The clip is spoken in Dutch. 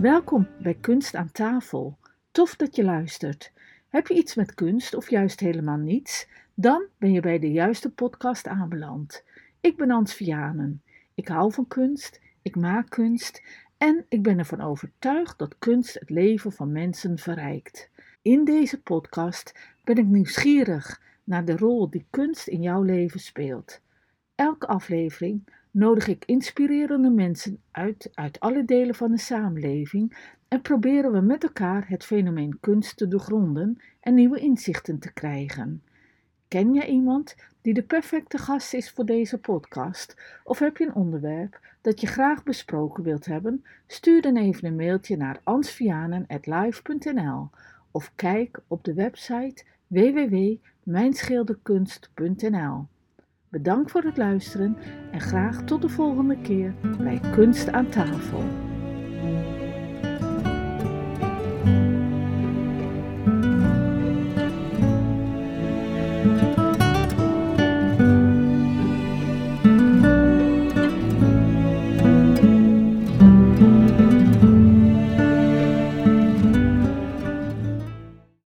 Welkom bij Kunst aan tafel. Tof dat je luistert. Heb je iets met kunst of juist helemaal niets? Dan ben je bij de juiste podcast aanbeland. Ik ben Hans Vianen. Ik hou van kunst, ik maak kunst en ik ben ervan overtuigd dat kunst het leven van mensen verrijkt. In deze podcast ben ik nieuwsgierig naar de rol die kunst in jouw leven speelt. Elke aflevering nodig ik inspirerende mensen uit uit alle delen van de samenleving en proberen we met elkaar het fenomeen kunst te doorgronden en nieuwe inzichten te krijgen. Ken je iemand die de perfecte gast is voor deze podcast? Of heb je een onderwerp dat je graag besproken wilt hebben? Stuur dan even een mailtje naar ansvianen.live.nl of kijk op de website www.mijnschilderkunst.nl. Bedankt voor het luisteren en graag tot de volgende keer bij Kunst aan tafel.